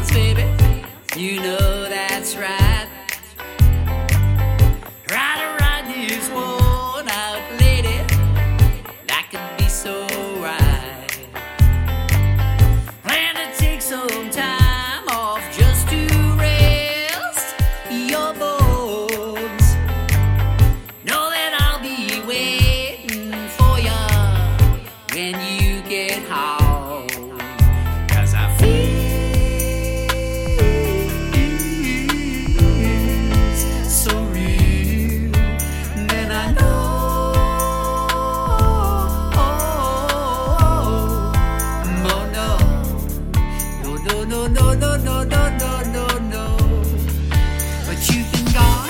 dance, baby. You know. no, no, no, no, no, no, no, no. But you've been gone.